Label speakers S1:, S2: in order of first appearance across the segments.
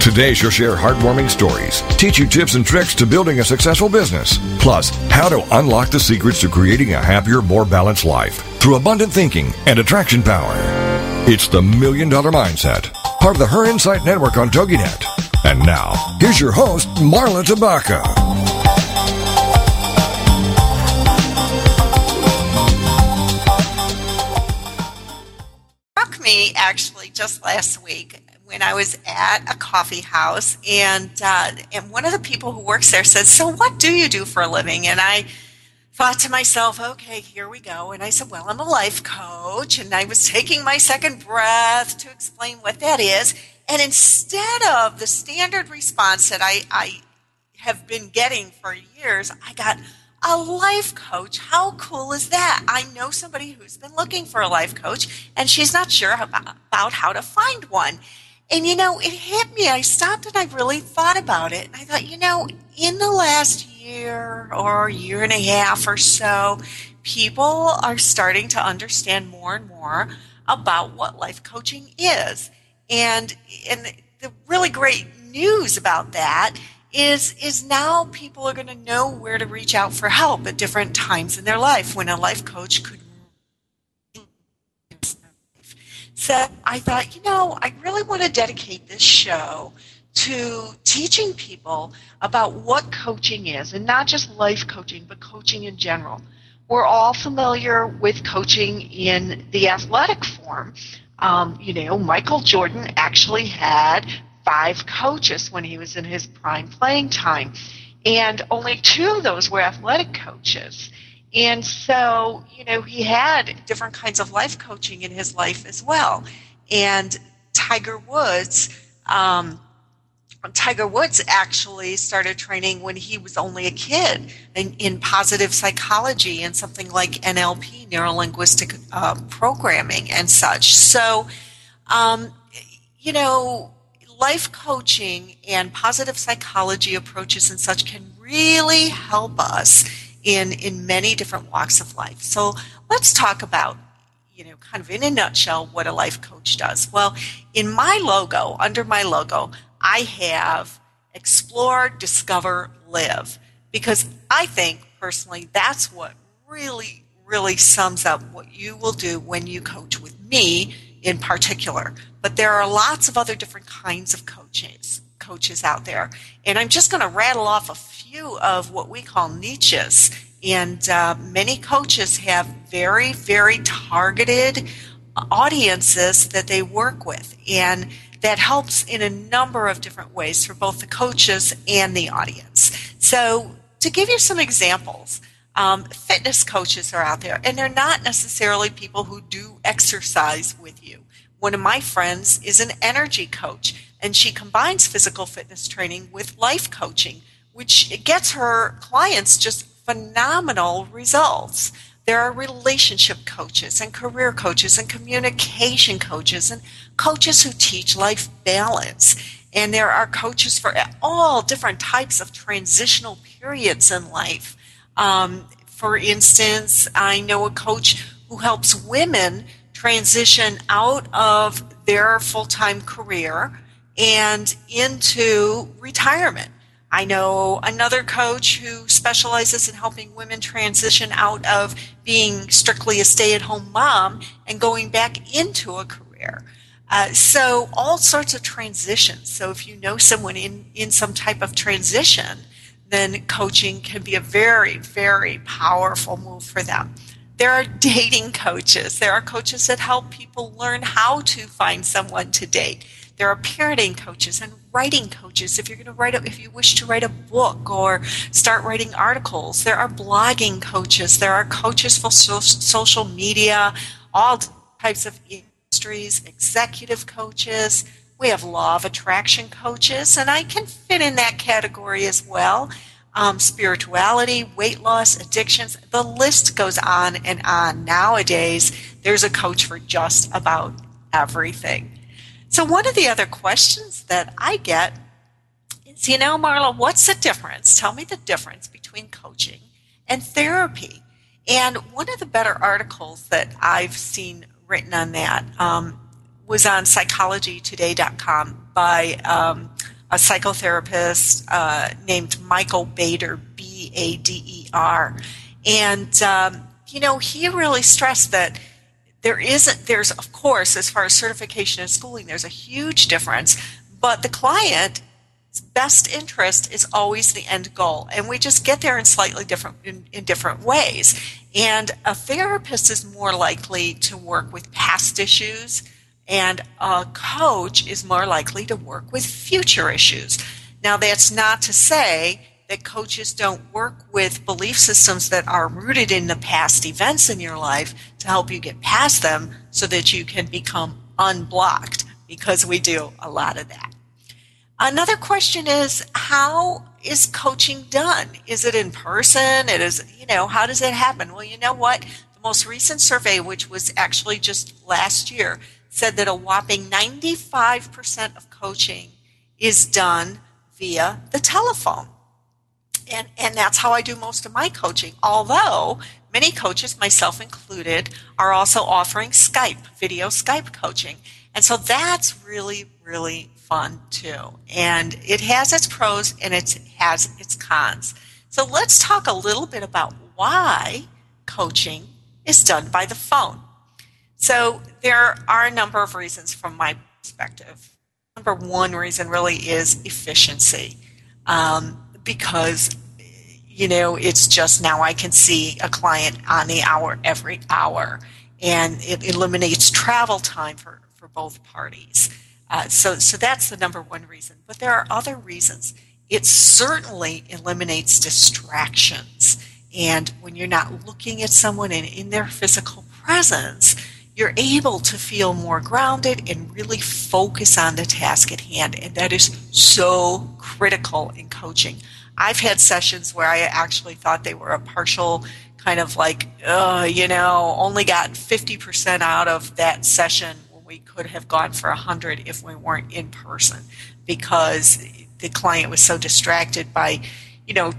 S1: Today, she'll share heartwarming stories, teach you tips and tricks to building a successful business, plus how to unlock the secrets to creating a happier, more balanced life through abundant thinking and attraction power. It's the Million Dollar Mindset, part of the Her Insight Network on TogiNet. And now, here's your host, Marla Tabaka.
S2: actually just last week when I was at a coffee house, and uh, and one of the people who works there said, "So what do you do for a living?" And I thought to myself, "Okay, here we go." And I said, "Well, I'm a life coach," and I was taking my second breath to explain what that is. And instead of the standard response that I, I have been getting for years, I got a life coach. How cool is that? I know somebody who's been looking for a life coach and she's not sure about, about how to find one. And you know, it hit me. I stopped and I really thought about it. And I thought, you know, in the last year or year and a half or so, people are starting to understand more and more about what life coaching is. And and the really great news about that is is now people are going to know where to reach out for help at different times in their life when a life coach could so I thought, you know, I really want to dedicate this show to teaching people about what coaching is, and not just life coaching, but coaching in general. We're all familiar with coaching in the athletic form. Um, you know, Michael Jordan actually had five coaches when he was in his prime playing time, and only two of those were athletic coaches. And so, you know, he had different kinds of life coaching in his life as well. And Tiger Woods, um, Tiger Woods actually started training when he was only a kid in, in positive psychology and something like NLP, neuro linguistic uh, programming, and such. So, um, you know, life coaching and positive psychology approaches and such can really help us in in many different walks of life. So let's talk about you know kind of in a nutshell what a life coach does. Well, in my logo, under my logo, I have explore, discover, live because I think personally that's what really really sums up what you will do when you coach with me in particular. But there are lots of other different kinds of coaches coaches out there. And I'm just going to rattle off a few of what we call niches. And uh, many coaches have very, very targeted audiences that they work with. And that helps in a number of different ways for both the coaches and the audience. So, to give you some examples, um, fitness coaches are out there, and they're not necessarily people who do exercise with you. One of my friends is an energy coach and she combines physical fitness training with life coaching, which gets her clients just phenomenal results. There are relationship coaches and career coaches and communication coaches and coaches who teach life balance. And there are coaches for all different types of transitional periods in life. Um, for instance, I know a coach who helps women transition out of their full time career and into retirement. I know another coach who specializes in helping women transition out of being strictly a stay at home mom and going back into a career. Uh, so, all sorts of transitions. So, if you know someone in, in some type of transition, then coaching can be a very, very powerful move for them. there are dating coaches. There are coaches that help people learn how to find someone to date. There are parenting coaches and writing coaches. If you're going to write, a, if you wish to write a book or start writing articles, there are blogging coaches. There are coaches for so, social media, all types of industries, executive coaches. We have law of attraction coaches, and I can fit in that category as well. Um, spirituality, weight loss, addictions, the list goes on and on. Nowadays, there's a coach for just about everything. So, one of the other questions that I get is, you know, Marla, what's the difference? Tell me the difference between coaching and therapy. And one of the better articles that I've seen written on that um, was on psychologytoday.com by um, a psychotherapist uh, named Michael Bader, B A D E R. And, um, you know, he really stressed that there isn't, there's, of course, as far as certification and schooling, there's a huge difference, but the client best interest is always the end goal and we just get there in slightly different in, in, different ways. And a therapist is more likely to work with past issues and a coach is more likely to work with future issues. Now that's not to say that coaches don't work with belief systems that are rooted in the past events in your life to help you get past them so that you can become unblocked because we do a lot of that. Another question is how is coaching done? Is it in person? It is, you know, how does it happen? Well, you know what? The most recent survey, which was actually just last year, said that a whopping 95% of coaching is done via the telephone and, and that's how I do most of my coaching. Although many coaches, myself included, are also offering Skype, video Skype coaching. And so that's really, really fun too. And it has its pros and it has its cons. So let's talk a little bit about why coaching is done by the phone. So there are a number of reasons from my perspective. Number one reason really is efficiency. Um, because you know it's just now i can see a client on the hour every hour. And it eliminates travel time for, for both parties. Uh, so, so that's the number one reason. But there are other reasons. It certainly eliminates distractions. And when you're not looking at someone and in their physical presence you're able to feel more grounded and really focus on the task at hand. And that is so critical in coaching I've had sessions where I actually thought they were a partial kind of like, uh, you know, only got 50% out of that session when we could have gone for 100 if we weren't in person because the client was so distracted by, you know,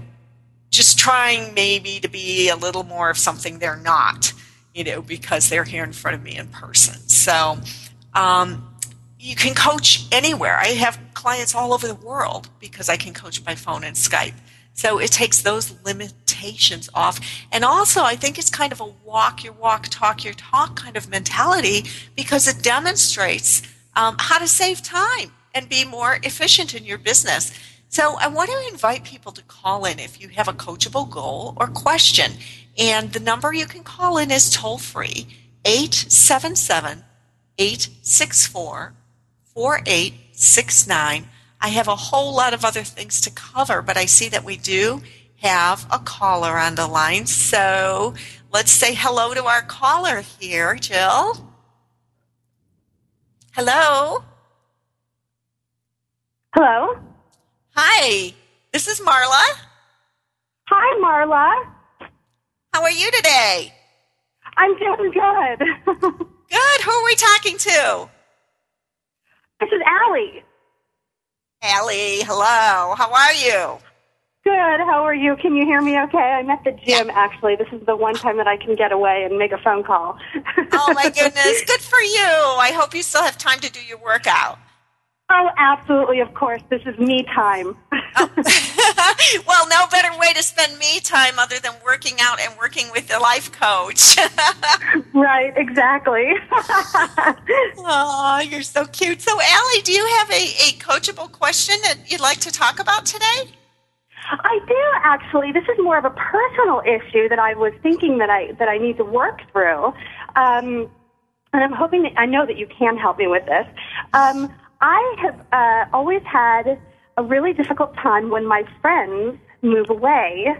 S2: just trying maybe to be a little more of something they're not, you know, because they're here in front of me in person. So, um, you can coach anywhere. I have clients all over the world because I can coach by phone and Skype. So it takes those limitations off. And also, I think it's kind of a walk your walk, talk your talk kind of mentality because it demonstrates um, how to save time and be more efficient in your business. So I want to invite people to call in if you have a coachable goal or question. And the number you can call in is toll free 877 864 4869. I have a whole lot of other things to cover, but I see that we do have a caller on the line. So let's say hello to our caller here, Jill. Hello.
S3: Hello.
S2: Hi, this is Marla.
S3: Hi, Marla.
S2: How are you today?
S3: I'm doing good.
S2: good. Who are we talking to?
S3: This is Allie.
S2: Allie, hello. How are you?
S3: Good. How are you? Can you hear me okay? I'm at the gym, yeah. actually. This is the one time that I can get away and make a phone call.
S2: oh, my goodness. Good for you. I hope you still have time to do your workout.
S3: Oh, absolutely. Of course. This is me time. oh.
S2: well, no better way to spend me time other than working out and working with the life coach.
S3: right, exactly.
S2: oh, you're so cute. So, Allie, do you have a, a coachable question that you'd like to talk about today?
S3: I do actually. This is more of a personal issue that I was thinking that I that I need to work through, um, and I'm hoping that I know that you can help me with this. Um, I have uh, always had a really difficult time when my friends move away.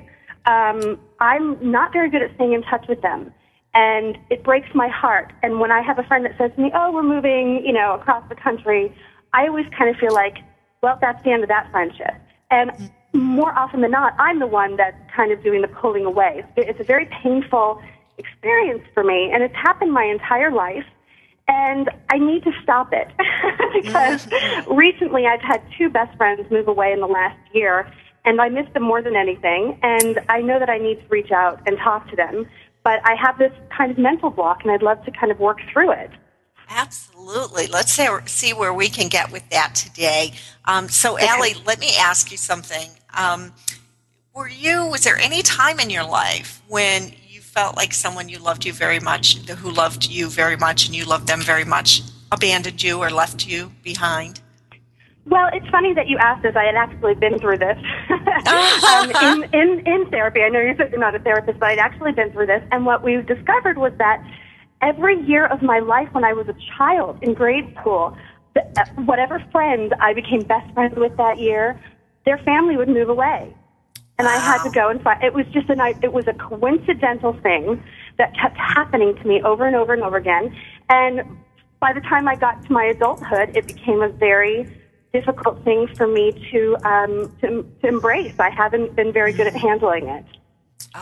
S3: Um, I'm not very good at staying in touch with them, and it breaks my heart. And when I have a friend that says to me, "Oh, we're moving," you know, across the country, I always kind of feel like, "Well, that's the end of that friendship." And more often than not, I'm the one that's kind of doing the pulling away. It's a very painful experience for me, and it's happened my entire life. And I need to stop it because recently I've had two best friends move away in the last year, and I miss them more than anything. And I know that I need to reach out and talk to them, but I have this kind of mental block, and I'd love to kind of work through it.
S2: Absolutely. Let's say, see where we can get with that today. Um, so. Allie, let me ask you something. Um, were you, was there any time in your life when felt like someone you loved you very much, who loved you very much and you loved them very much, abandoned you or left you behind?
S3: Well, it's funny that you asked this. I had actually been through this um, in, in, in therapy. I know you said you're not a therapist, but I'd actually been through this. And what we discovered was that every year of my life when I was a child in grade school, the, uh, whatever friend I became best friends with that year, their family would move away. And wow. I had to go and find, it was just a night, it was a coincidental thing that kept happening to me over and over and over again. And by the time I got to my adulthood, it became a very difficult thing for me to, um, to, to embrace. I haven't been very good at handling it.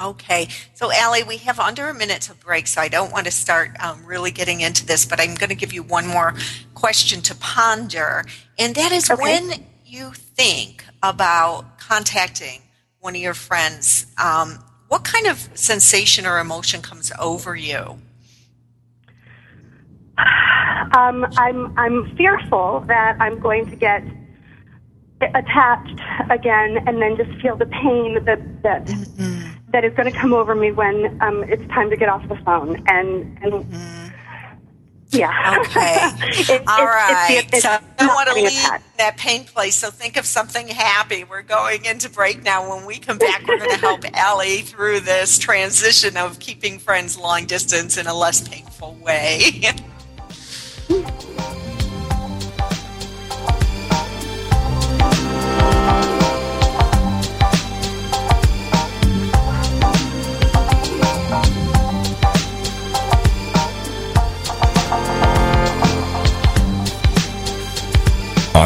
S2: Okay. So, Allie, we have under a minute to break, so I don't want to start um, really getting into this, but I'm going to give you one more question to ponder. And that is okay. when you think about contacting one of your friends, um, what kind of sensation or emotion comes over you?
S3: Um, I'm I'm fearful that I'm going to get attached again, and then just feel the pain that that mm-hmm. that is going to come over me when um, it's time to get off the phone, and and. Mm-hmm yeah.
S2: Okay. it, All right. It's, it's, so I don't want to leave that pain place. So think of something happy. We're going into break now. When we come back, we're going to help Allie through this transition of keeping friends long distance in a less painful way.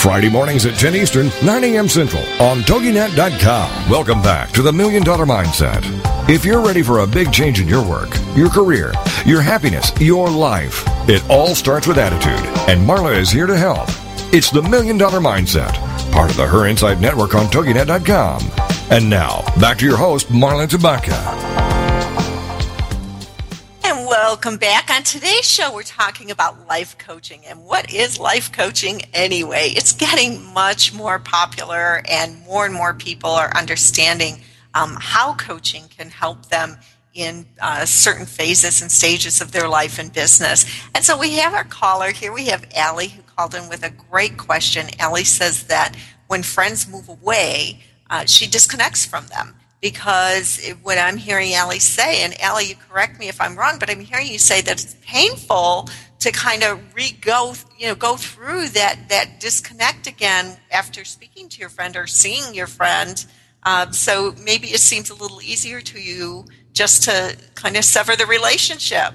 S1: Friday mornings at 10 Eastern, 9 a.m. Central on TogiNet.com. Welcome back to the Million Dollar Mindset. If you're ready for a big change in your work, your career, your happiness, your life, it all starts with attitude, and Marla is here to help. It's the Million Dollar Mindset, part of the Her Insight Network on TogiNet.com. And now, back to your host, Marla Tabaka.
S2: Welcome back. On today's show, we're talking about life coaching. And what is life coaching anyway? It's getting much more popular, and more and more people are understanding um, how coaching can help them in uh, certain phases and stages of their life and business. And so we have our caller here. We have Allie who called in with a great question. Allie says that when friends move away, uh, she disconnects from them because what I'm hearing Allie say, and Allie, you correct me if I'm wrong, but I'm hearing you say that it's painful to kind of re-go, you know, go through that that disconnect again after speaking to your friend or seeing your friend. Um, so maybe it seems a little easier to you just to kind of sever the relationship.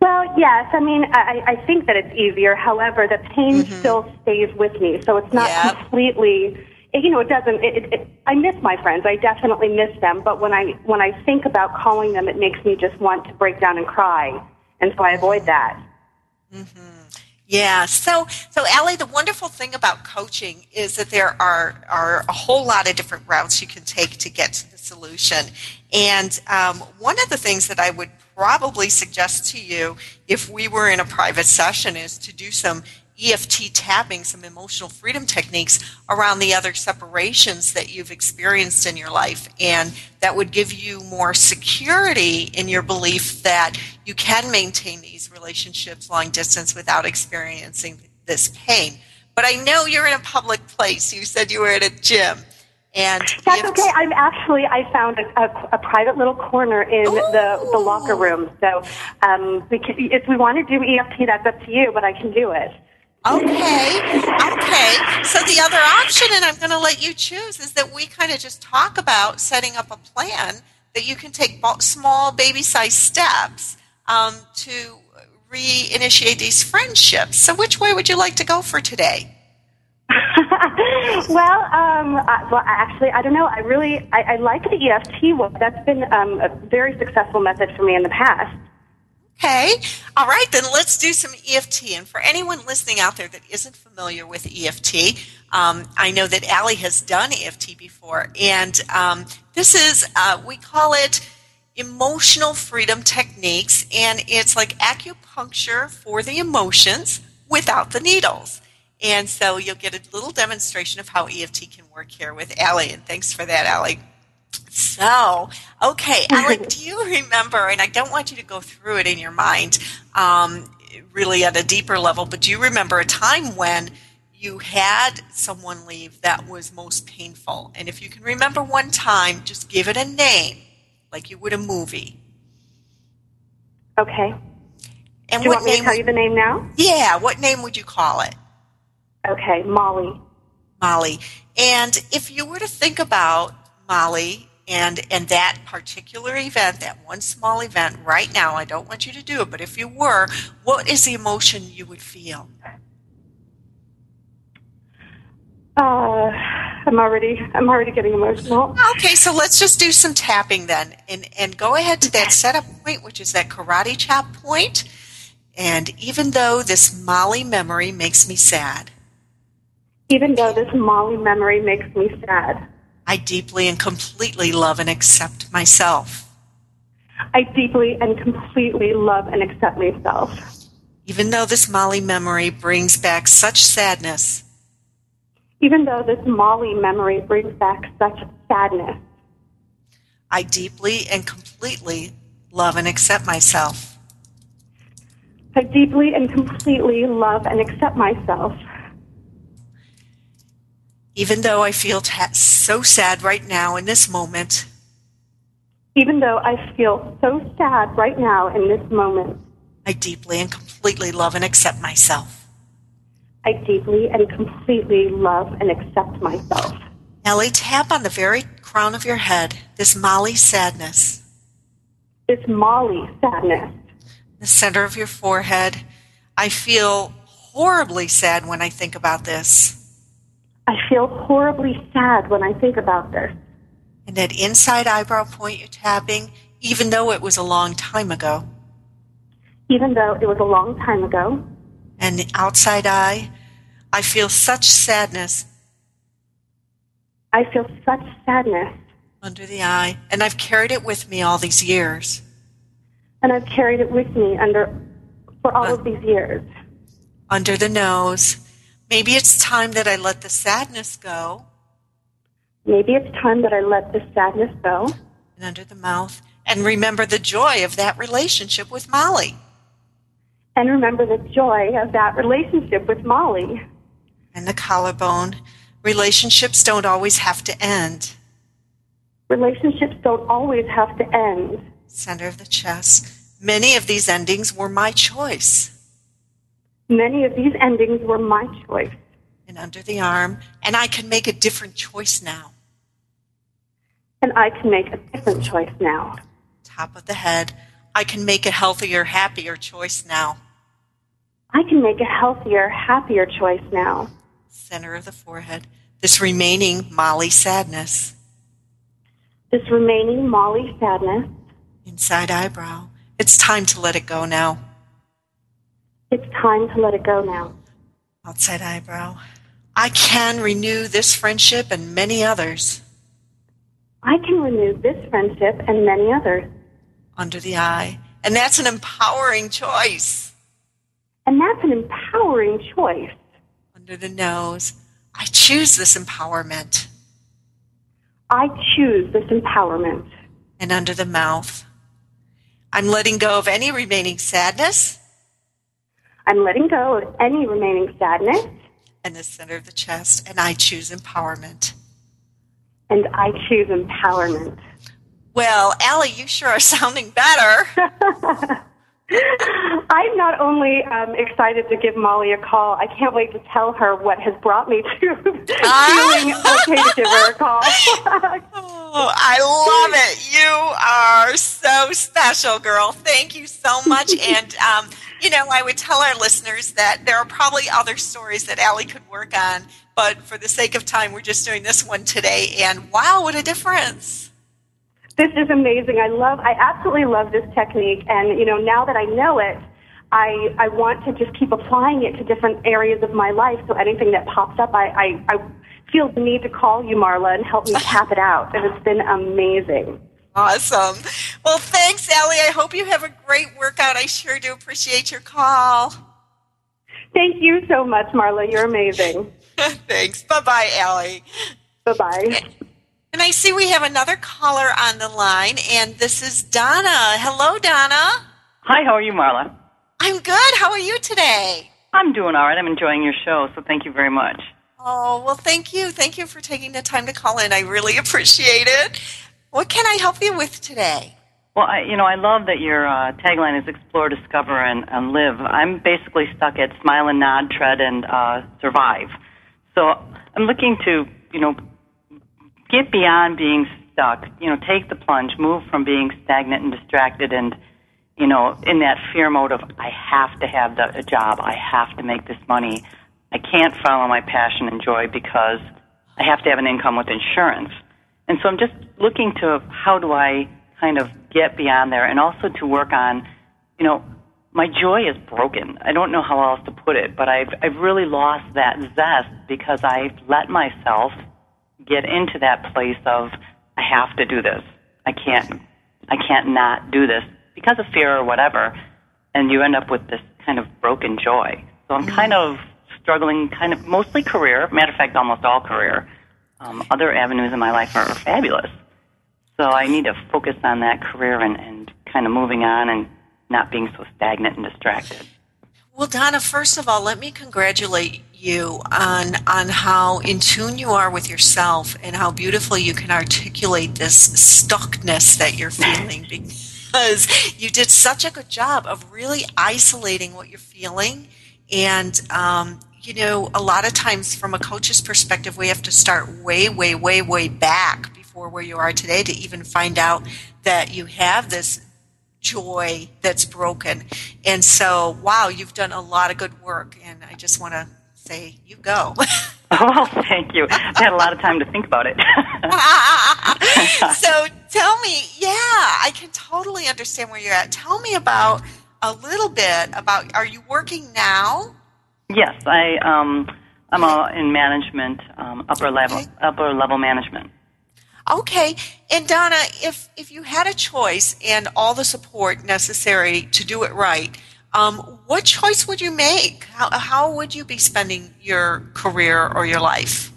S3: Well, yes. I mean, I, I think that it's easier. However, the pain mm-hmm. still stays with me, so it's not yep. completely you know, it doesn't. It, it, it, I miss my friends. I definitely miss them. But when I when I think about calling them, it makes me just want to break down and cry, and so I avoid that.
S2: Mm-hmm. Yeah. So, so Allie, the wonderful thing about coaching is that there are are a whole lot of different routes you can take to get to the solution. And um, one of the things that I would probably suggest to you, if we were in a private session, is to do some EFT tapping, some emotional freedom techniques around the other separations that you've experienced in your life. And that would give you more security in your belief that you can maintain these relationships long distance without experiencing this pain. But I know you're in a public place. You said you were at a gym. And
S3: that's okay. I'm actually I found a, a, a private little corner in Ooh. the the locker room. So um, we can, if we want to do EFT, that's up to you. But I can do it.
S2: Okay, okay. So the other option, and I'm going to let you choose, is that we kind of just talk about setting up a plan that you can take small baby-sized steps um, to reinitiate these friendships. So which way would you like to go for today?
S3: well, um, I, well, actually, I don't know. I really, I, I like the EFT one. That's been um, a very successful method for me in the past.
S2: Okay. All right, then let's do some EFT. And for anyone listening out there that isn't familiar with EFT, um, I know that Allie has done EFT before. And um, this is, uh, we call it emotional freedom techniques. And it's like acupuncture for the emotions without the needles. And so you'll get a little demonstration of how EFT can work here with Allie. And thanks for that, Allie. So, okay, Alec, do you remember, and I don't want you to go through it in your mind um, really at a deeper level, but do you remember a time when you had someone leave that was most painful? And if you can remember one time, just give it a name, like you would a movie.
S3: Okay.
S2: And
S3: do you
S2: what
S3: want me
S2: name
S3: to tell you the name now?
S2: Yeah, what name would you call it?
S3: Okay, Molly.
S2: Molly. And if you were to think about Molly and and that particular event that one small event right now i don't want you to do it but if you were what is the emotion you would feel
S3: uh, I'm already I'm already getting emotional.
S2: Okay, so let's just do some tapping then, and and go ahead to that setup point, which is that karate chop point. And even though this Molly memory makes me sad,
S3: even though this Molly memory makes me sad,
S2: I deeply and completely love and accept myself.
S3: I deeply and completely love and accept myself.
S2: Even though this Molly memory brings back such sadness.
S3: Even though this Molly memory brings back such sadness.
S2: I deeply and completely love and accept myself.
S3: I deeply and completely love and accept myself
S2: Even though I feel ta- so sad right now in this moment,
S3: Even though I feel so sad right now in this moment,
S2: I deeply and completely love and accept myself.
S3: I deeply and completely love and accept myself.
S2: Ellie, tap on the very crown of your head this Molly sadness,
S3: This Molly sadness,
S2: the center of your forehead. I feel horribly sad when I think about this.
S3: I feel horribly sad when I think about this.
S2: And that inside eyebrow point you're tapping, even though it was a long time ago.
S3: Even though it was a long time ago,
S2: And the outside eye, I feel such sadness
S3: I feel such sadness,
S2: under the eye, and I've carried it with me all these years.
S3: and I've carried it with me under for all uh, of these years.
S2: Under the nose, maybe it's time that I let the sadness go.
S3: Maybe it's time that I let this sadness go
S2: And under the mouth, and remember the joy of that relationship with Molly.
S3: and remember the joy of that relationship with Molly.
S2: And the collarbone. Relationships don't always have to end.
S3: Relationships don't always have to end.
S2: Center of the chest. Many of these endings were my choice.
S3: Many of these endings were my choice.
S2: And under the arm, and I can make a different choice now.
S3: And I can make a different choice now.
S2: Top of the head, I can make a healthier, happier choice now.
S3: I can make a healthier, happier choice now.
S2: Center of the forehead, this remaining Molly sadness.
S3: This remaining Molly sadness,
S2: Inside eyebrow, it's time to let it go now.
S3: It's time to let it go now.
S2: Outside eyebrow, I can renew this friendship and many others.
S3: I can renew this friendship and many others.
S2: Under the eye, and that's an empowering choice.
S3: And that's an empowering choice.
S2: Under the nose, I choose this empowerment.
S3: I choose this empowerment.
S2: And under the mouth, I'm letting go of any remaining sadness.
S3: I'm letting go of any remaining sadness,
S2: And the center of the chest, and I choose empowerment.
S3: and I choose empowerment.
S2: Well, Allie, you sure are sounding better.
S3: I'm not only um, excited to give Molly a call, I can't wait to tell her what has brought me to feeling okay to give her a call.
S2: Oh, I love it. You are so special, girl. Thank you so much. And, um, you know, I would tell our listeners that there are probably other stories that Allie could work on, but for the sake of time, we're just doing this one today. And wow, what a difference.
S3: This is amazing. I love, I absolutely love this technique. And, you know, now that I know it, I, I want to just keep applying it to different areas of my life. So anything that pops up, I, I, I feel the need to call you, Marla, and help me tap it out. And it's been amazing.
S2: Awesome. Well, thanks, Allie. I hope you have a great workout. I sure do appreciate your call.
S3: Thank you so much, Marla. You're amazing.
S2: thanks. Bye bye, Allie.
S3: Bye bye.
S2: And I see we have another caller on the line, and this is Donna. Hello, Donna.
S4: Hi, how are you, Marla?
S2: I'm good. How are you today?
S4: I'm doing all right. I'm enjoying your show, so thank you very much.
S2: Oh, well, thank you. Thank you for taking the time to call in. I really appreciate it. What can I help you with today?
S4: Well, I, you know, I love that your uh, tagline is explore, discover, and, and live. I'm basically stuck at smile and nod, tread, and uh, survive. So I'm looking to, you know, get beyond being stuck. You know, take the plunge, move from being stagnant and distracted, and you know, in that fear mode of I have to have the, a job, I have to make this money. I can't follow my passion and joy because I have to have an income with insurance. And so I'm just looking to how do I kind of get beyond there and also to work on, you know, my joy is broken. I don't know how else to put it, but I've I've really lost that zest because I've let myself get into that place of I have to do this. I can't I can't not do this because of fear or whatever, and you end up with this kind of broken joy. So I'm kind of struggling, kind of mostly career. Matter of fact, almost all career. Um, other avenues in my life are, fabulous. So I need to focus on that career and, and kind of moving on and not being so stagnant and distracted.
S2: Well, Donna, first of all, let me congratulate you on on how in tune you are with yourself and how beautifully you can articulate this stuckness that you're feeling because you did such a good job of really isolating what you're feeling and um, you know a lot of times from a coach's perspective we have to start way way way way back before where you are today to even find out that you have this joy that's broken. And so, wow, you've done a lot of good work, and I just want to say, you go.
S4: oh, thank you. I had a lot of time to think about it.
S2: so, tell me, yeah, I can totally understand where you're at. Tell me about a little bit about. Are you working now?
S4: Yes, I um, I'm in management, um, upper level, okay. upper level management.
S2: Okay. And Donna, if, if you had a choice and all the support necessary to do it right, um, what choice would you make? How, how would you be spending your career or your life?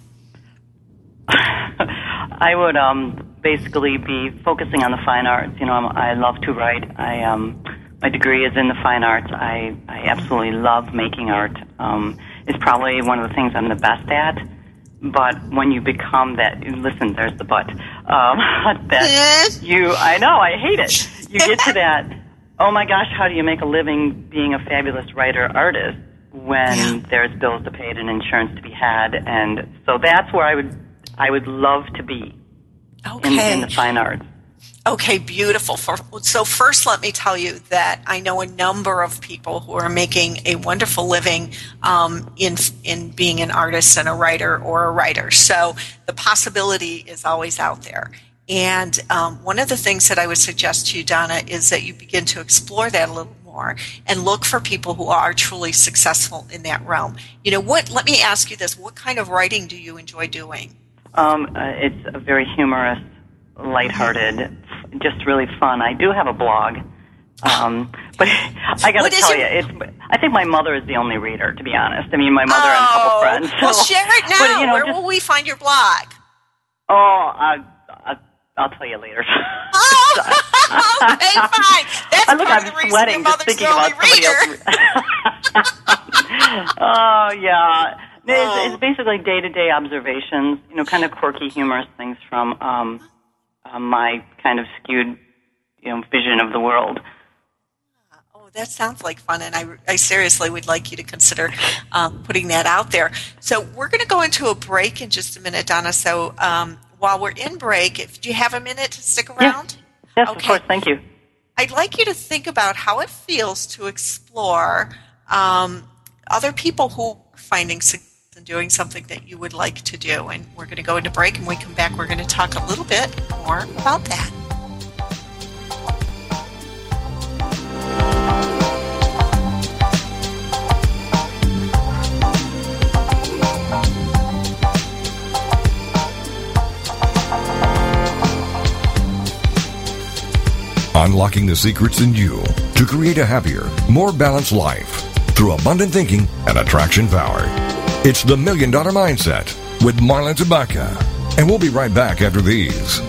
S4: I would um, basically be focusing on the fine arts. You know, I'm, i love to write. I um, my degree is in the fine arts. I I absolutely love making art. Um, it's probably one of the things I'm the best at but when you become that, listen, there's the but. Um, that you, I know, I hate it. You get to that. Oh my gosh, how do you make a living being a fabulous writer artist when yeah. there's bills to pay and insurance to be had? And so that's where I would, I would love to be
S2: okay.
S4: in, in the fine arts.
S2: Okay, beautiful. So, first, let me tell you that I know a number of people who are making a wonderful living um, in in being an artist and a writer or a writer. So, the possibility is always out there. And um, one of the things that I would suggest to you, Donna, is that you begin to explore that a little more and look for people who are truly successful in that realm. You know, what? Let me ask you this: What kind of writing do you enjoy doing?
S4: Um, uh, it's a very humorous lighthearted, just really fun. I do have a blog, um, but I got to tell you, it's. I think my mother is the only reader, to be honest. I mean, my mother oh, and a couple oh, friends.
S2: So, well, share it now. But, you know, Where just, will we find your blog?
S4: Oh, uh, uh, I'll tell you later.
S2: oh, okay, fine. That's
S4: I look, part I'm of the sweating just thinking about somebody else. oh yeah. It's, it's oh. basically day-to-day observations, you know, kind of quirky, humorous things from um, uh, my kind of skewed you know vision of the world.
S2: Oh, that sounds like fun, and I, I seriously would like you to consider um, putting that out there. So we're going to go into a break in just a minute, Donna. So um, while we're in break, if do you have a minute to stick around?
S4: Yes, yes okay. of course. Thank you.
S2: I'd like you to think about how it feels to explore um, other people who are finding success and doing something that you would like to do. And we're going to go into break and we come back, we're going to talk a little bit more about that.
S1: Unlocking the secrets in you to create a happier, more balanced life through abundant thinking and attraction power. It's the Million Dollar Mindset with Marla Tabaka. And we'll be right back after these.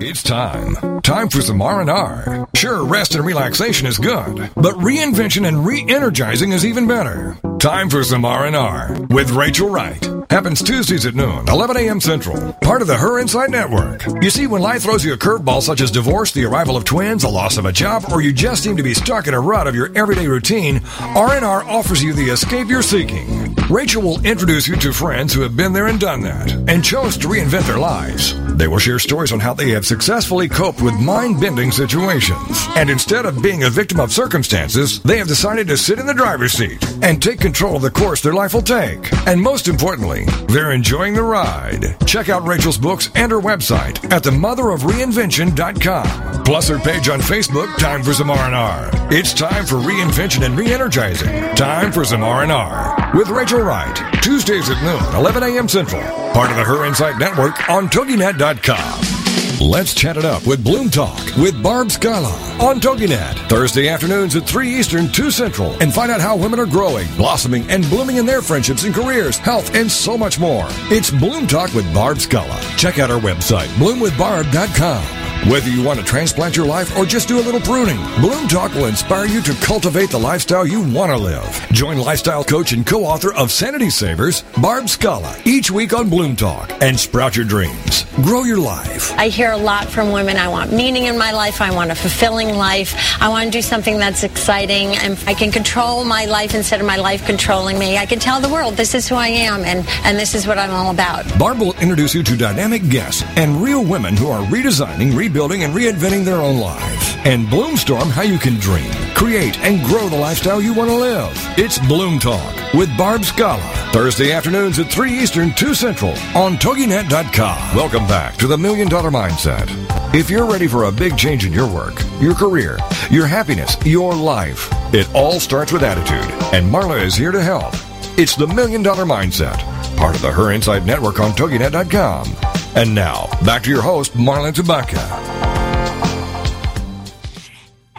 S1: It's time. Time for some R&R. Sure, rest and relaxation is good, but reinvention and re-energizing is even better. Time for some R&R with Rachel Wright. Happens Tuesdays at noon, 11 a.m. Central. Part of the Her Insight Network. You see, when life throws you a curveball such as divorce, the arrival of twins, a loss of a job, or you just seem to be stuck in a rut of your everyday routine, R&R offers you the escape you're seeking. Rachel will introduce you to friends who have been there and done that, and chose to reinvent their lives. They will share stories on how they have successfully coped with mind-bending situations. And instead of being a victim of circumstances, they have decided to sit in the driver's seat and take control of the course their life will take. And most importantly, they're enjoying the ride. Check out Rachel's books and her website at themotherofreinvention.com. Plus her page on Facebook, Time for some R&R. It's time for reinvention and re-energizing. Time for some R&R with Rachel Wright. Tuesdays at noon, 11 a.m. Central. Part of the Her Insight Network on TogiNet.com. Let's chat it up with Bloom Talk with Barb Scala on TogiNet. Thursday afternoons at 3 Eastern, 2 Central. And find out how women are growing, blossoming, and blooming in their friendships and careers, health, and so much more. It's Bloom Talk with Barb Scala. Check out our website, bloomwithbarb.com. Whether you want to transplant your life or just do a little pruning, Bloom Talk will inspire you to cultivate the lifestyle you want to live. Join lifestyle coach and co-author of Sanity Savers, Barb Scala, each week on Bloom Talk and sprout your dreams. Grow your life.
S5: I hear a lot from women. I want meaning in my life. I want a fulfilling life. I want to do something that's exciting and I can control my life instead of my life controlling me. I can tell the world this is who I am and, and this is what I'm all about.
S1: Barb will introduce you to dynamic guests and real women who are redesigning, rebuilding, and reinventing their own lives. And Bloomstorm how you can dream, create, and grow the lifestyle you want to live. It's Bloom Talk with Barb Scala. Thursday afternoons at 3 Eastern, 2 Central on TogiNet.com. Welcome back to the Million Dollar Mindset. If you're ready for a big change in your work, your career, your happiness, your life, it all starts with attitude. And Marla is here to help. It's the Million Dollar Mindset, part of the Her Insight Network on TogiNet.com. And now, back to your host, Marla Tabaka.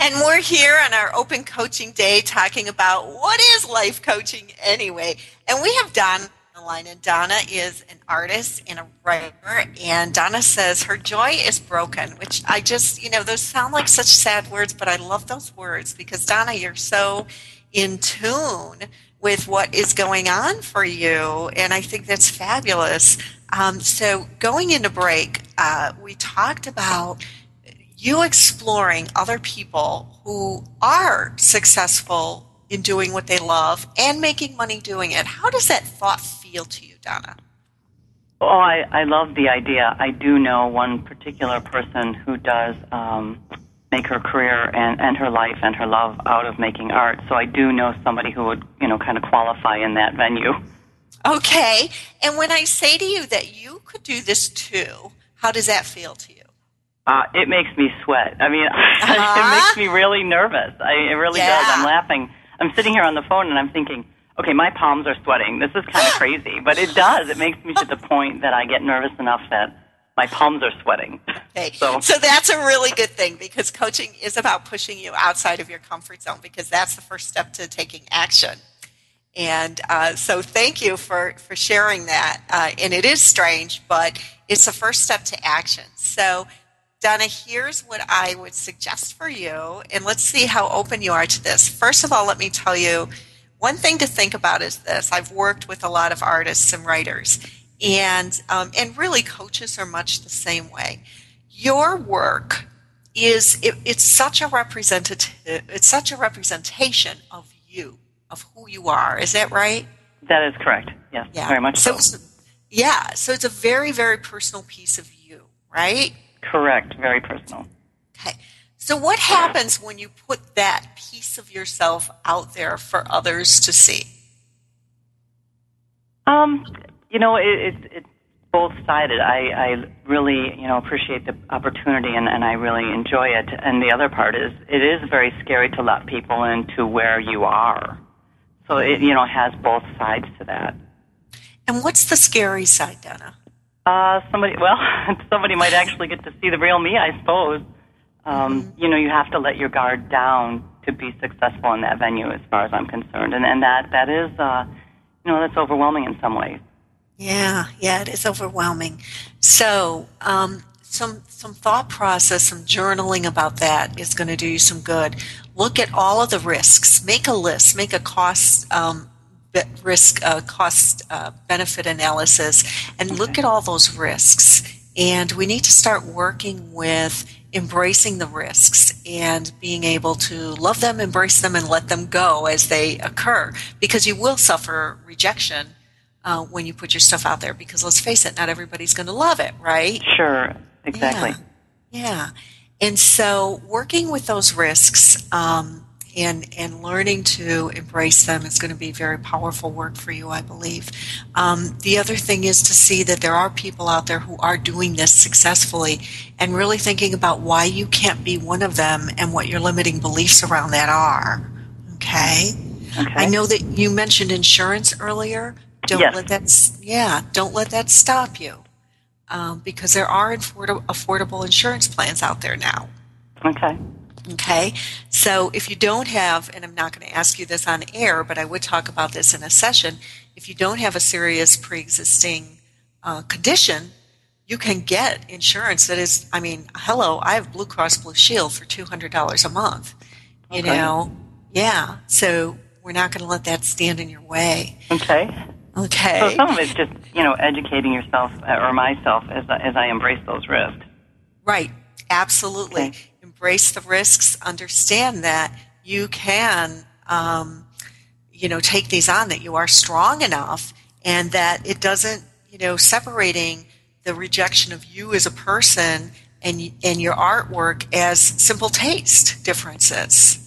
S2: And we're here on our open coaching day talking about what is life coaching anyway. And we have Donna on the line, and Donna is an artist and a writer. And Donna says her joy is broken, which I just, you know, those sound like such sad words, but I love those words because Donna, you're so in tune with what is going on for you. And I think that's fabulous. Um, so going into break, uh, we talked about you exploring other people who are successful in doing what they love and making money doing it. How does that thought feel to you, Donna?
S4: Oh, I, I love the idea. I do know one particular person who does um, make her career and, and her life and her love out of making art. So I do know somebody who would, you know, kind of qualify in that venue.
S2: Okay. And when I say to you that you could do this too, how does that feel to you?
S4: Uh, it makes me sweat. I mean, uh-huh. it makes me really nervous. I, it really
S2: yeah.
S4: does. I'm laughing. I'm sitting here on the phone and I'm thinking, okay, my palms are sweating. This is kind of crazy, but it does. It makes me to the point that I get nervous enough that my palms are sweating.
S2: Okay. So, so that's a really good thing because coaching is about pushing you outside of your comfort zone because that's the first step to taking action. And uh, so thank you for, for sharing that. Uh, and it is strange, but it's the first step to action. So Donna, here's what I would suggest for you, and let's see how open you are to this. First of all, let me tell you one thing to think about is this I've worked with a lot of artists and writers, and, um, and really coaches are much the same way. Your work is it, it's such a representative it's such a representation of you of who you are is that right
S4: that is correct yes yeah. very much so, so.
S2: yeah so it's a very very personal piece of you right
S4: Correct. Very personal.
S2: Okay. So, what happens when you put that piece of yourself out there for others to see?
S4: Um, you know, it, it, it's both sided. I, I really, you know, appreciate the opportunity and, and I really enjoy it. And the other part is, it is very scary to let people into where you are. So it, you know, has both sides to that.
S2: And what's the scary side, Donna?
S4: Uh, somebody, well, somebody might actually get to see the real me, I suppose. Um, mm-hmm. You know, you have to let your guard down to be successful in that venue, as far as I'm concerned, and and that that is, uh, you know, that's overwhelming in some ways.
S2: Yeah, yeah, it is overwhelming. So, um, some some thought process, some journaling about that is going to do you some good. Look at all of the risks. Make a list. Make a cost um, risk uh, cost uh, benefit analysis and look at all those risks. And we need to start working with embracing the risks and being able to love them, embrace them, and let them go as they occur because you will suffer rejection. Uh, when you put your stuff out there, because let's face it, not everybody's going to love it, right?
S4: Sure, exactly.
S2: Yeah. yeah. And so, working with those risks, um, and and learning to embrace them is going to be very powerful work for you, I believe. Um, the other thing is to see that there are people out there who are doing this successfully, and really thinking about why you can't be one of them and what your limiting beliefs around that are. Okay.
S4: Okay.
S2: I know that you mentioned insurance earlier. Don't
S4: yes.
S2: let that yeah, don't let that stop you, um, because there are affordable, affordable insurance plans out there now.
S4: Okay.
S2: Okay, so if you don't have, and I'm not going to ask you this on air, but I would talk about this in a session, if you don't have a serious pre existing uh, condition, you can get insurance that is, I mean, hello, I have Blue Cross Blue Shield for $200 a month. You
S4: Okay.
S2: know, yeah. So we're not going to let that stand in your way.
S4: Okay.
S2: Okay.
S4: So some of it's just you know educating yourself uh, or myself as I, as I embrace those risks.
S2: Right. Absolutely.
S4: Okay.
S2: Embrace the risks. Understand that you can, um, you know, take these on. That you are strong enough, and that it doesn't, you know, separating the rejection of you as a person and and your artwork as simple taste differences.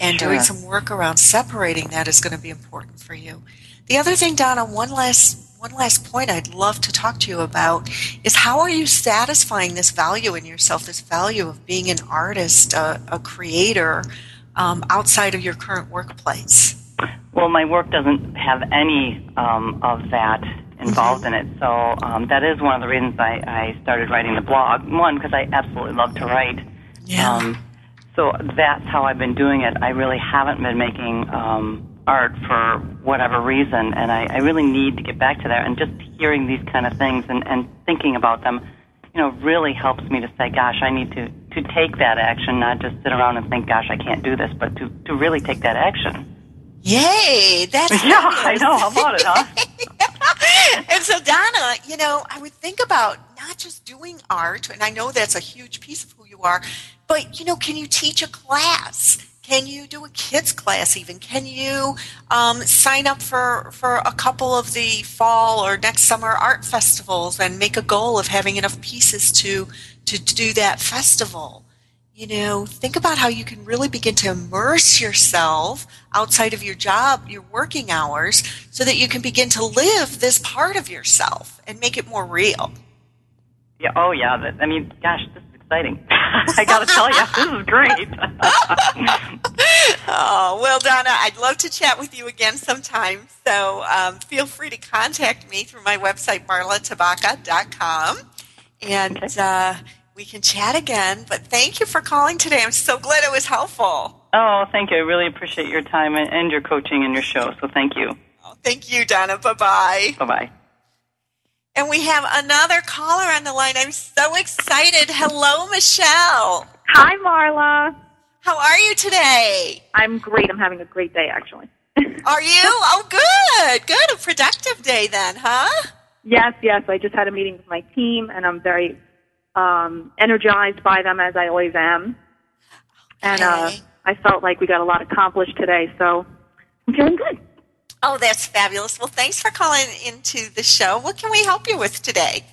S2: And doing some work around separating that is going to be important for you. The other thing, Donna, one last one last point I'd love to talk to you about is how are you satisfying this value in yourself, this value of being an artist, a, a creator, um, outside of your current workplace?
S4: Well, my work doesn't have any um, of that involved in it, so um, that is one of the reasons I, I started writing the blog. One, because I absolutely love to write.
S2: Yeah.
S4: Um, so that's how I've been doing it. I really haven't been making um, art for whatever reason, and I, I really need to get back to that. And just hearing these kind of things and, and thinking about them, you know, really helps me to say, "Gosh, I need to to take that action, not just sit around and think, "Gosh, I can't do this," but to to really take that action.
S2: Yay! That's
S4: Yeah, I know. How about it, huh?
S2: and so Donna, you know, I would think about not just doing art, and I know that's a huge piece of who you are, but you know, can you teach a class? Can you do a kids class even? Can you um, sign up for, for a couple of the fall or next summer art festivals and make a goal of having enough pieces to to do that festival? you know, think about how you can really begin to immerse yourself outside of your job, your working hours, so that you can begin to live this part of yourself and make it more real.
S4: Yeah. Oh, yeah. I mean, gosh, this is exciting. I got to tell you, this is great.
S2: Oh, well, Donna, I'd love to chat with you again sometime. So um, feel free to contact me through my website, marlatabaka.com. And
S4: Okay.
S2: uh, we can chat again. But thank you for calling today. I'm so glad it was helpful.
S4: oh, thank you. I really appreciate your time and, and your coaching and your show. So thank you.
S2: Oh, thank you, Donna. Bye bye.
S4: Bye bye.
S2: And we have another caller on the line. I'm so excited. Hello, Michelle.
S6: Hi, Marla.
S2: How are you today?
S6: I'm great. I'm having a great day, actually.
S2: Are you? Oh, good. Good. A productive day then, huh?
S6: yes, yes. I just had a meeting with my team, and I'm very um, energized by them, as I always am. Okay. And uh, I felt like we got a lot accomplished today, so I'm feeling good.
S2: Oh, that's fabulous. Well, thanks for calling into the show. What can we help you with today?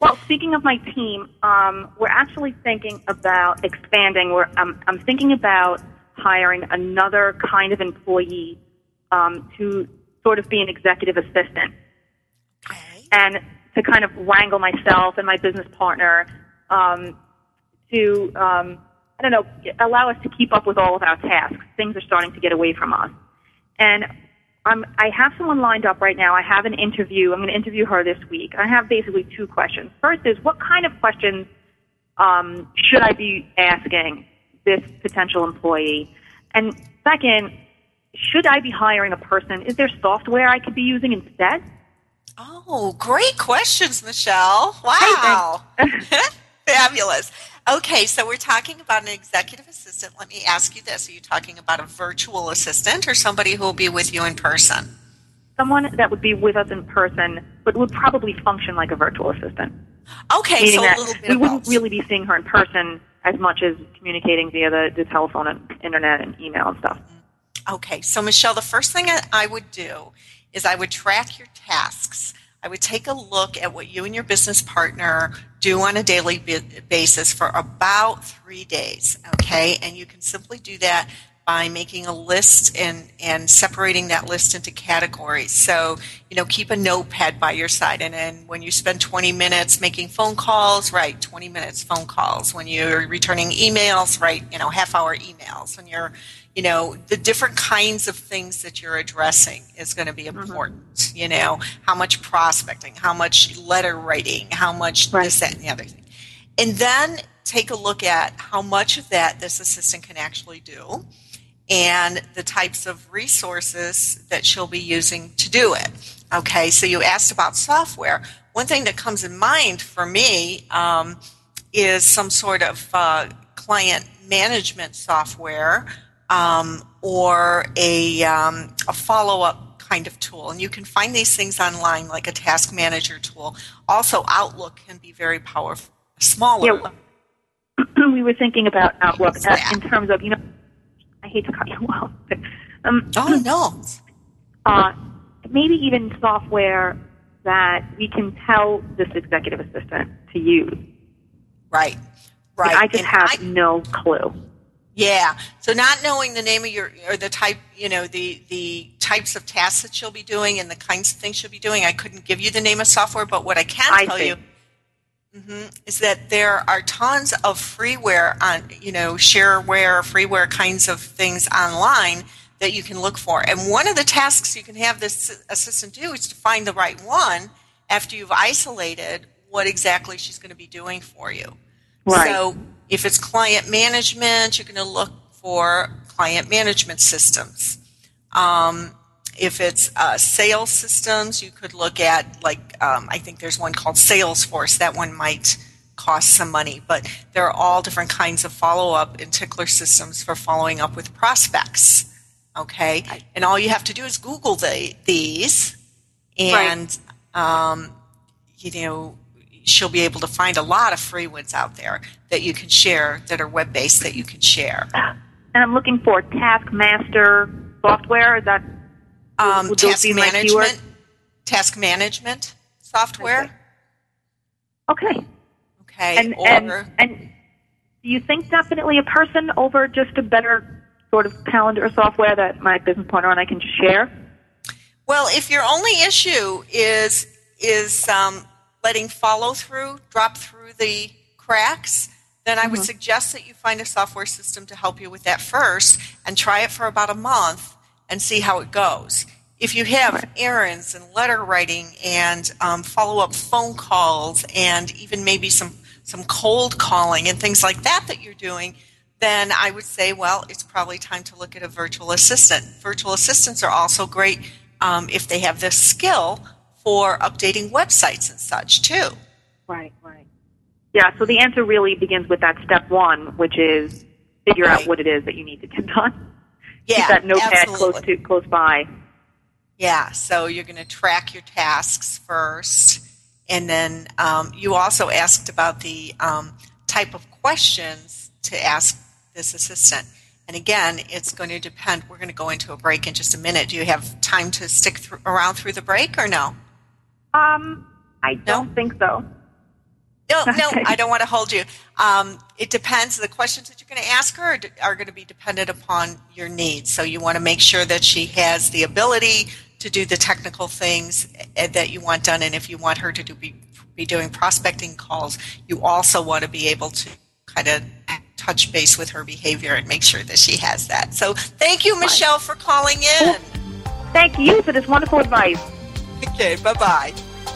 S6: Well, speaking of my team, um, we're actually thinking about expanding. We're, um, I'm thinking about hiring another kind of employee um, to sort of be an executive assistant.
S2: Okay.
S6: and to kind of wrangle myself and my business partner um, to um, I don't know allow us to keep up with all of our tasks. Things are starting to get away from us, and I'm, I have someone lined up right now. I have an interview. I'm going to interview her this week. I have basically two questions. First is what kind of questions um, should I be asking this potential employee, and second. Should I be hiring a person? Is there software I could be using instead?
S2: Oh, great questions, Michelle. Wow. Fabulous. Okay, so we're talking about an executive assistant. Let me ask you this. Are you talking about a virtual assistant or somebody who will be with you in person?
S6: someone that would be with us in person, but would probably function like a virtual assistant.
S2: Okay,
S6: Meaning
S2: so a little bit
S6: we wouldn't
S2: both.
S6: really be seeing her in person as much as communicating via the, the telephone and internet and email and stuff. Mm-hmm.
S2: Okay, so Michelle, the first thing I would do is I would track your tasks. I would take a look at what you and your business partner do on a daily basis for about three days. Okay, and you can simply do that by making a list and, and separating that list into categories. So, you know, keep a notepad by your side. And then when you spend 20 minutes making phone calls, right, 20 minutes phone calls. When you're returning emails, write, you know, half hour emails. When you're, you know, the different kinds of things that you're addressing is going to be important. You know, how much prospecting, how much letter writing, how much
S6: Right.
S2: this, that, and the other thing. And then take a look at how much of that this assistant can actually do and the types of resources that she'll be using to do it. Okay, so you asked about software. One thing that comes in mind for me um, is some sort of uh, client management software um, or a, um, a follow up kind of tool. And you can find these things online, like a task manager tool. Also, Outlook can be very powerful. Smaller.
S6: Yeah, we were thinking about Outlook uh, in terms of, you know, I hate to cut you off, but um,
S2: oh no,
S6: uh, maybe even software that we can tell this executive assistant to use.
S2: Right, right.
S6: I just
S2: and
S6: have
S2: I,
S6: no clue.
S2: Yeah. So not knowing the name of your or the type, you know, the the types of tasks that she'll be doing and the kinds of things she'll be doing, I couldn't give you the name of software. But what I can
S6: I
S2: tell
S6: see.
S2: you hmm is that there are tons of freeware on, you know, shareware, freeware kinds of things online that you can look for. And one of the tasks you can have this assistant do is to find the right one after you've isolated what exactly she's going to be doing for you.
S6: Right.
S2: So if it's client management, you're going to look for client management systems. Um, if it's uh, sales systems, you could look at like um, I think there's one called Salesforce. That one might cost some money, but there are all different kinds of follow up and tickler systems for following up with prospects. Okay, and all you have to do is Google the, these, and um, you know she'll be able to find a lot of free ones out there that you can share that are web based that you can share.
S6: And I'm looking for Taskmaster software. Is that
S2: Um, task management, task management software.
S6: Okay.
S2: Okay,
S6: And,
S2: or
S6: and and do you think definitely a person over just a better sort of calendar software that my business partner and I can share?
S2: well, if your only issue is is um, letting follow through drop through the cracks, then I would suggest that you find a software system to help you with that first, and try it for about a month and see how it goes. If you have errands and letter writing and um, follow up phone calls and even maybe some some cold calling and things like that that you're doing, then I would say, well, it's probably time to look at a virtual assistant. Virtual assistants are also great um, if they have the skill for updating websites and such too.
S6: Right, right. Yeah, so the answer really begins with that step one, which is figure out what it is that you need to get done.
S2: Yeah,
S6: Keep that notepad
S2: absolutely.
S6: close to close by.
S2: Yeah, so you're going to track your tasks first. And then um, you also asked about the um, type of questions to ask this assistant. And again, it's going to depend. We're going to go into a break in just a minute. Do you have time to stick thr around through the break or no?
S6: Um, I don't think so.
S2: No, no, I don't want to hold you. Um, it depends. The questions that you're going to ask her are, going to be dependent upon your needs. So you want to make sure that she has the ability to do the technical things eh, that you want done. And if you want her to do, be, be doing prospecting calls, you also want to be able to kind of touch base with her behavior and make sure that she has that. So thank you, Michelle, for calling in.
S6: Thank you for this wonderful advice.
S2: Okay, bye bye.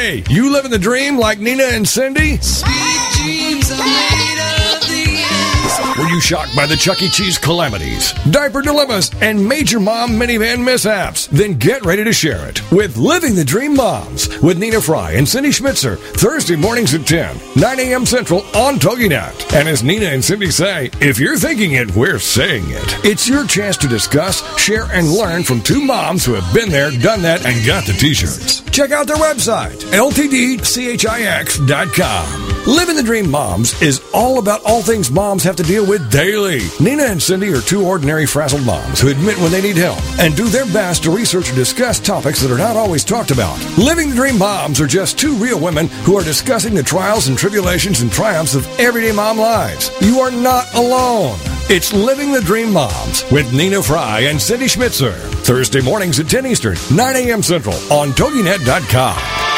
S1: Hey, you living the dream like Nina and Cindy? Were you shocked by the Chuck E. Cheese calamities, diaper dilemmas, and major mom minivan mishaps? Then get ready to share it with Living the Dream Moms with Nina Fry and Cindy Schmitzer, Thursday mornings at 10, 9 a.m. Central on TogiNet. And as Nina and Cindy say, if you're thinking it, we're saying it. It's your chance to discuss, share, and learn from two moms who have been there, done that, and got the t-shirts. Check out their website, ltdchix.com. Living the Dream Moms is all about all things moms have to deal with daily. Nina and Cindy are two ordinary frazzled moms who admit when they need help and do their best to research and discuss topics that are not always talked about. Living the Dream Moms are just two real women who are discussing the trials and tribulations and triumphs of everyday mom lives. You are not alone. It's Living the Dream Moms with Nina Fry and Cindy Schmitzer. Thursday mornings at 10 Eastern, 9 a.m. Central on TogiNet.com.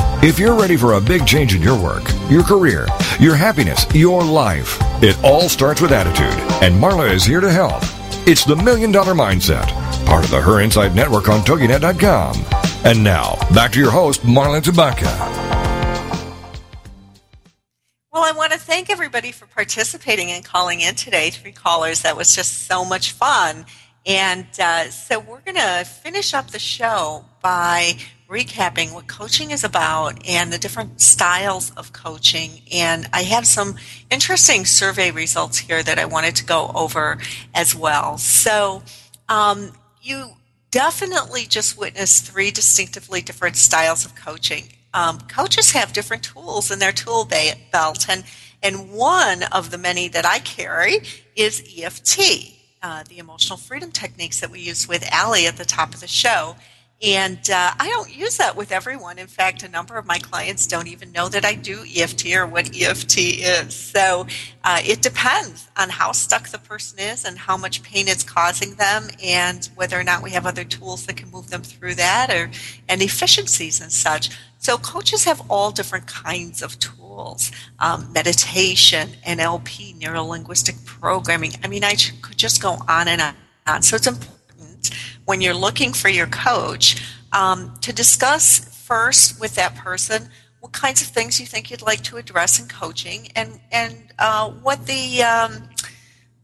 S1: If you're ready for a big change in your work, your career, your happiness, your life, it all starts with attitude, and Marla is here to help. It's the Million Dollar Mindset, part of the Her Insight Network on TogiNet.com. And now, back to your host, Marla Tabaka.
S2: Well, I want to thank everybody for participating and calling in today. Three callers. That was just so much fun. And uh, so we're going to finish up the show by recapping what coaching is about and the different styles of coaching. And I have some interesting survey results here that I wanted to go over as well. So um, you definitely just witnessed three distinctively different styles of coaching um, coaches have different tools in their tool belt, and and one of the many that I carry is EFT, uh, the emotional freedom techniques that we used with Allie at the top of the show. And uh, I don't use that with everyone. In fact, a number of my clients don't even know that I do EFT or what EFT is. So uh, it depends on how stuck the person is and how much pain it's causing them, and whether or not we have other tools that can move them through that, or and efficiencies and such. So coaches have all different kinds of tools, um, meditation, NLP, neuro linguistic programming. I mean, I could just go on and on. So it's important when you're looking for your coach um, to discuss first with that person what kinds of things you think you'd like to address in coaching and and uh, what the um,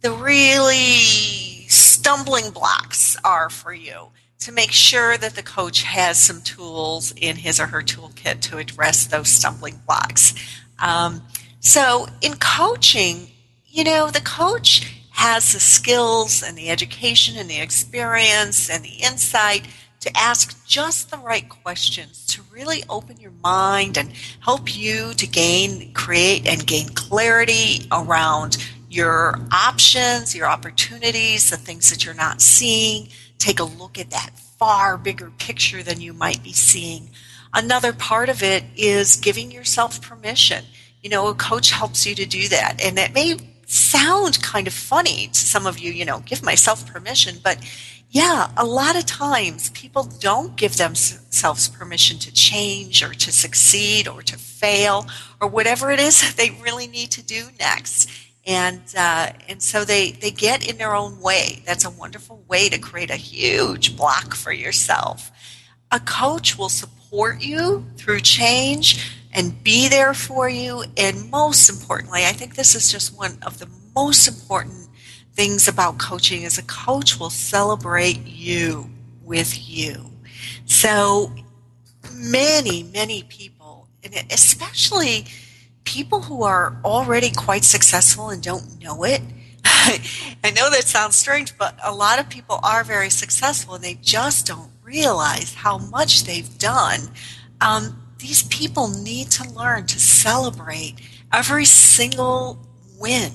S2: the really stumbling blocks are for you to make sure that the coach has some tools in his or her toolkit to address those stumbling blocks. Um, so, in coaching, you know, the coach has the skills and the education and the experience and the insight to ask just the right questions to really open your mind and help you to gain, create, and gain clarity around your options, your opportunities, the things that you're not seeing take a look at that far bigger picture than you might be seeing. Another part of it is giving yourself permission. You know, a coach helps you to do that. And that may sound kind of funny to some of you, you know, give myself permission, but yeah, a lot of times people don't give themselves permission to change or to succeed or to fail or whatever it is they really need to do next and uh, and so they they get in their own way. That's a wonderful way to create a huge block for yourself. A coach will support you through change and be there for you. And most importantly, I think this is just one of the most important things about coaching is a coach will celebrate you with you. So many, many people, and especially people who are already quite successful and don't know it. I know that sounds strange, but a lot of people are very successful and they just don't realize how much they've done. Um, these people need to learn to celebrate every single win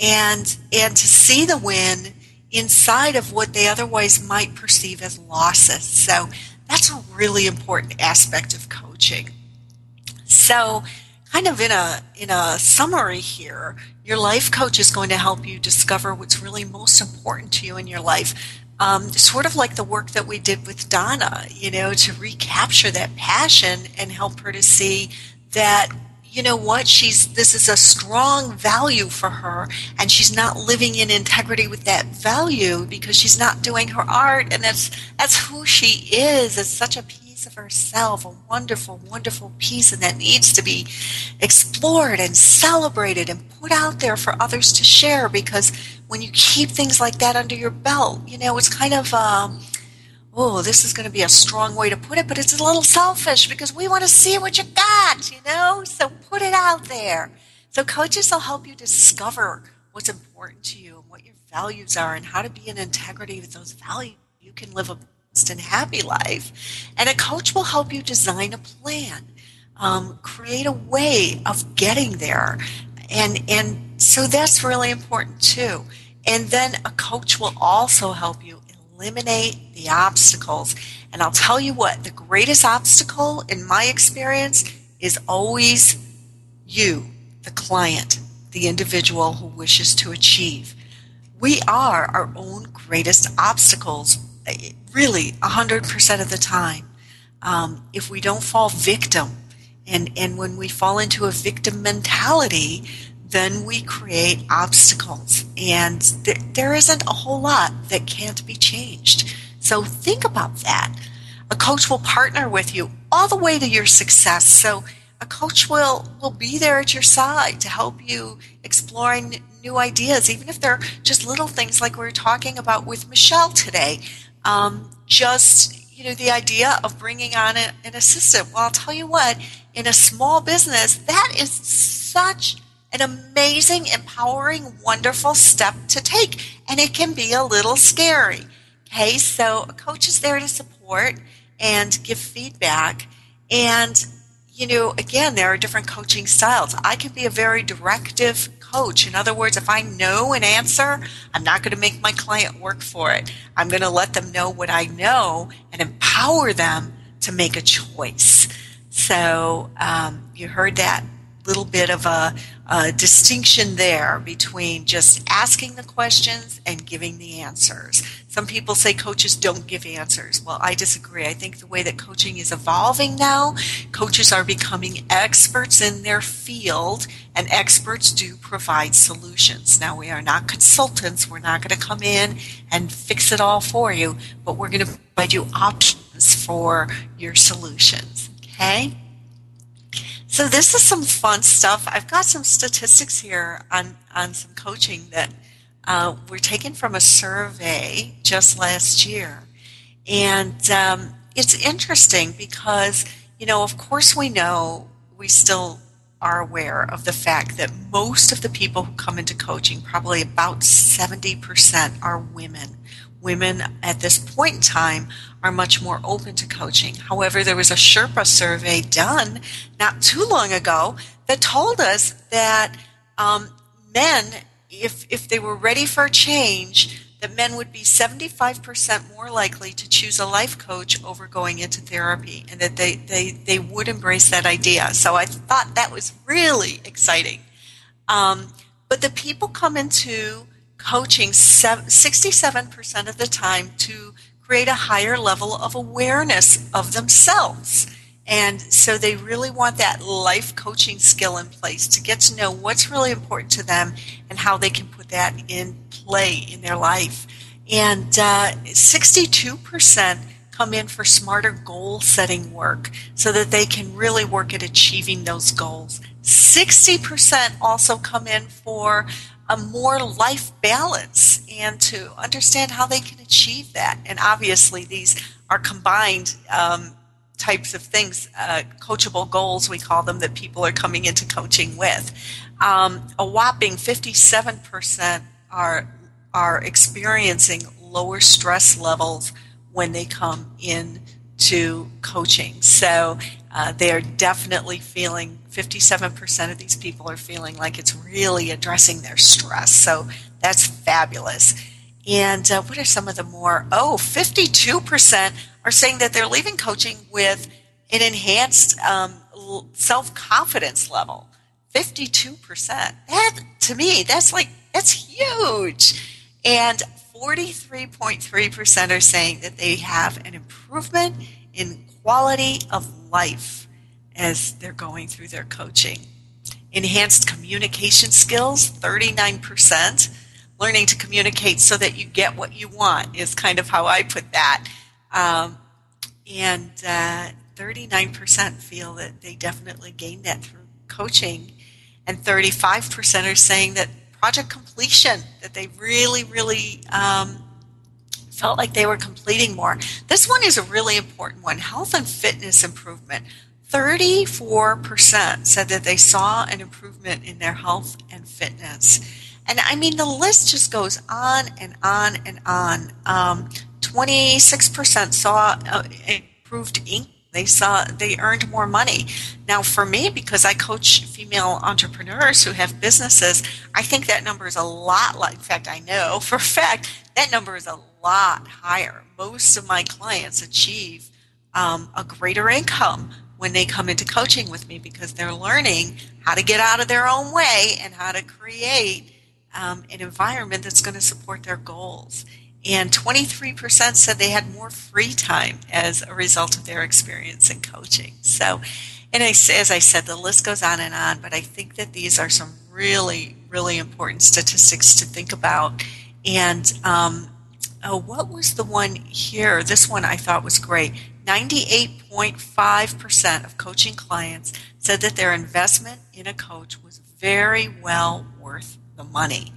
S2: and and to see the win inside of what they otherwise might perceive as losses. So that's a really important aspect of coaching. So kind of in a in a summary here, your life coach is going to help you discover what's really most important to you in your life. Um, sort of like the work that we did with Donna, you know, to recapture that passion and help her to see that you know what she's this is a strong value for her and she's not living in integrity with that value because she's not doing her art and that's that's who she is. It's such a of herself a wonderful wonderful piece and that needs to be explored and celebrated and put out there for others to share because when you keep things like that under your belt you know it's kind of um, oh, this is going to be a strong way to put it, but it's a little selfish because we want to see what you got, you know? So put it out there. So coaches will help you discover what's important to you and what your values are and how to be in integrity with those values. You can live a and happy life. And a coach will help you design a plan, um, create a way of getting there. And, and so that's really important too. And then a coach will also help you eliminate the obstacles. And I'll tell you what, the greatest obstacle in my experience is always you, the client, the individual who wishes to achieve. We are our own greatest obstacles, really 100% of the time. Um, if we don't fall victim, and, and when we fall into a victim mentality, then we create obstacles. And th- there isn't a whole lot that can't be changed. So think about that. A coach will partner with you all the way to your success. So a coach will, will be there at your side to help you exploring new ideas, even if they're just little things like we were talking about with Michelle today. Um, just you know the idea of bringing on a, an assistant. Well, I'll tell you what, in a small business, that is such an amazing, empowering, wonderful step to take. And it can be a little scary. Okay, so a coach is there to support and give feedback. And, you know, again, there are different coaching styles. I can be a very directive coach. In other words, if I know an answer, I'm not going to make my client work for it. I'm going to let them know what I know and empower them to make a choice. So um, you heard that little bit of a, a, distinction there between just asking the questions and giving the answers. Some people say coaches don't give answers. Well, I disagree. I think the way that coaching is evolving now, coaches are becoming experts in their field, and experts do provide solutions. Now, we are not consultants. We're not going to come in and fix it all for you, but we're going to provide you options for your solutions. Okay? So this is some fun stuff. I've got some statistics here on, on some coaching that uh, were taken from a survey just last year. And um, it's interesting because, you know, of course we know we still are aware of the fact that most of the people who come into coaching, probably about 70%, are women women at this point in time are much more open to coaching. However, there was a Sherpa survey done not too long ago that told us that um, men, if, if they were ready for change, that men would be 75% more likely to choose a life coach over going into therapy and that they, they, they would embrace that idea. So I thought that was really exciting. Um, but the people come into coaching 67% of the time to create a higher level of awareness of themselves. And so they really want that life coaching skill in place to get to know what's really important to them and how they can put that in play in their life. And uh, 62% come in for smarter goal setting work so that they can really work at achieving those goals. 60% also come in for a more life balance and to understand how they can achieve that. And obviously, these are combined um, types of things, uh, coachable goals, we call them, that people are coming into coaching with. Um, a whopping 57% are, are experiencing lower stress levels when they come in to coaching. So uh, they are definitely feeling 57% of these people are feeling like it's really addressing their stress. So that's fabulous. And uh, what are some of the more? Oh, 52% are saying that they're leaving coaching with an enhanced um, self confidence level. 52%. That, to me, that's like, that's huge. And 43.3% are saying that they have an improvement in quality of life as they're going through their coaching. Enhanced communication skills, 39%. Learning to communicate so that you get what you want is kind of how I put that. Um, and uh, 39% feel that they definitely gained that through coaching. And 35% are saying that project completion, that they really, really um, felt like they were completing more. This one is a really important one health and fitness improvement. 34% said that they saw an improvement in their health and fitness. And I mean, the list just goes on and on and on. Um, 26% saw uh, improved ink. They saw they earned more money. Now, for me, because I coach female entrepreneurs who have businesses, I think that number is a lot. Like, in fact, I know for a fact that number is a lot higher. Most of my clients achieve um, a greater income when they come into coaching with me because they're learning how to get out of their own way and how to create um, an environment that's going to support their goals. And 23% said they had more free time as a result of their experience in coaching. So, and I, as I said, the list goes on and on, but I think that these are some really, really important statistics to think about. And um, oh, what was the one here? This one I thought was great. 98.5% of coaching clients said that their investment in a coach was very well worth the money.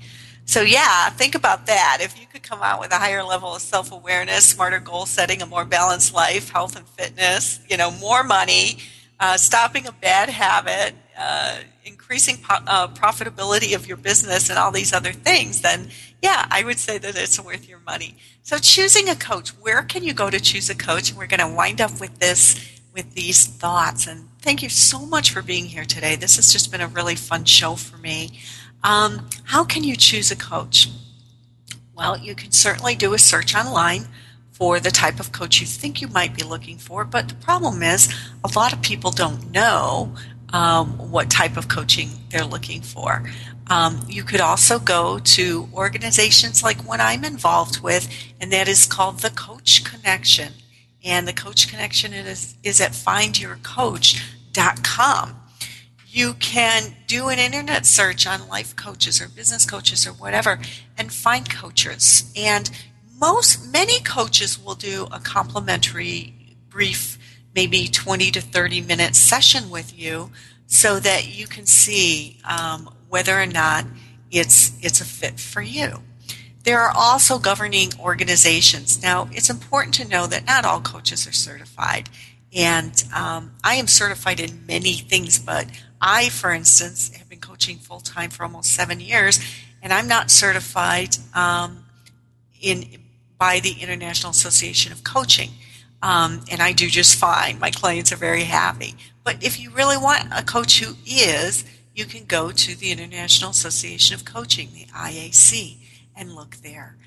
S2: So, yeah, think about that. If you could come out with a higher level of self awareness, smarter goal setting, a more balanced life, health and fitness, you know, more money, uh, stopping a bad habit, uh, increasing po- uh, profitability of your business, and all these other things, then yeah, I would say that it's worth your money. So, choosing a coach, where can you go to choose a coach? And We're going to wind up with this, with these thoughts. And thank you so much for being here today. This has just been a really fun show for me. Um, how can you choose a coach? Well, you can certainly do a search online for the type of coach you think you might be looking for, but the problem is a lot of people don't know um, what type of coaching they're looking for. Um, you could also go to organizations like one I'm involved with, and that is called the Coach Connection. And the Coach Connection is, is at findyourcoach.com you can do an internet search on life coaches or business coaches or whatever and find coaches. And most many coaches will do a complimentary brief maybe 20 to 30 minute session with you so that you can see um, whether or not it's it's a fit for you. There are also governing organizations. Now it's important to know that not all coaches are certified. And um, I am certified in many things, but I, for instance, have been coaching full time for almost seven years, and I'm not certified um, in by the International Association of Coaching. Um, and I do just fine. My clients are very happy. But if you really want a coach who is, you can go to the International Association of Coaching, the IAC, and look there.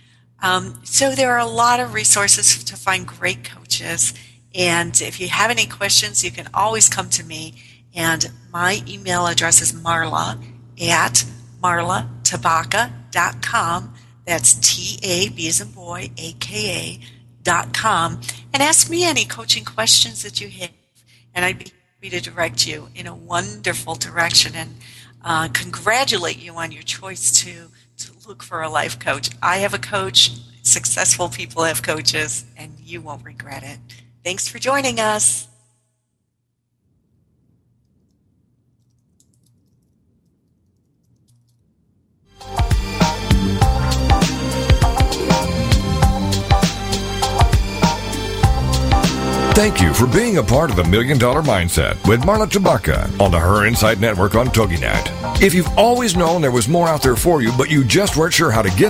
S2: Um, so there are a lot of resources to find great coaches. And if you have any questions, you can always come to me. And my email address is marla at marlatabaka.com. That's T A B as in boy, A K A dot com. And ask me any coaching questions that you have. And I'd be happy to direct you in a wonderful direction and uh, congratulate you on your choice to, to look for a life coach. I have a coach, successful people have coaches, and you won't regret it. Thanks for joining us.
S1: Thank you for being a part of the Million Dollar Mindset with Marla Tabaka on the Her Insight Network on TogiNet. If you've always known there was more out there for you, but you just weren't sure how to get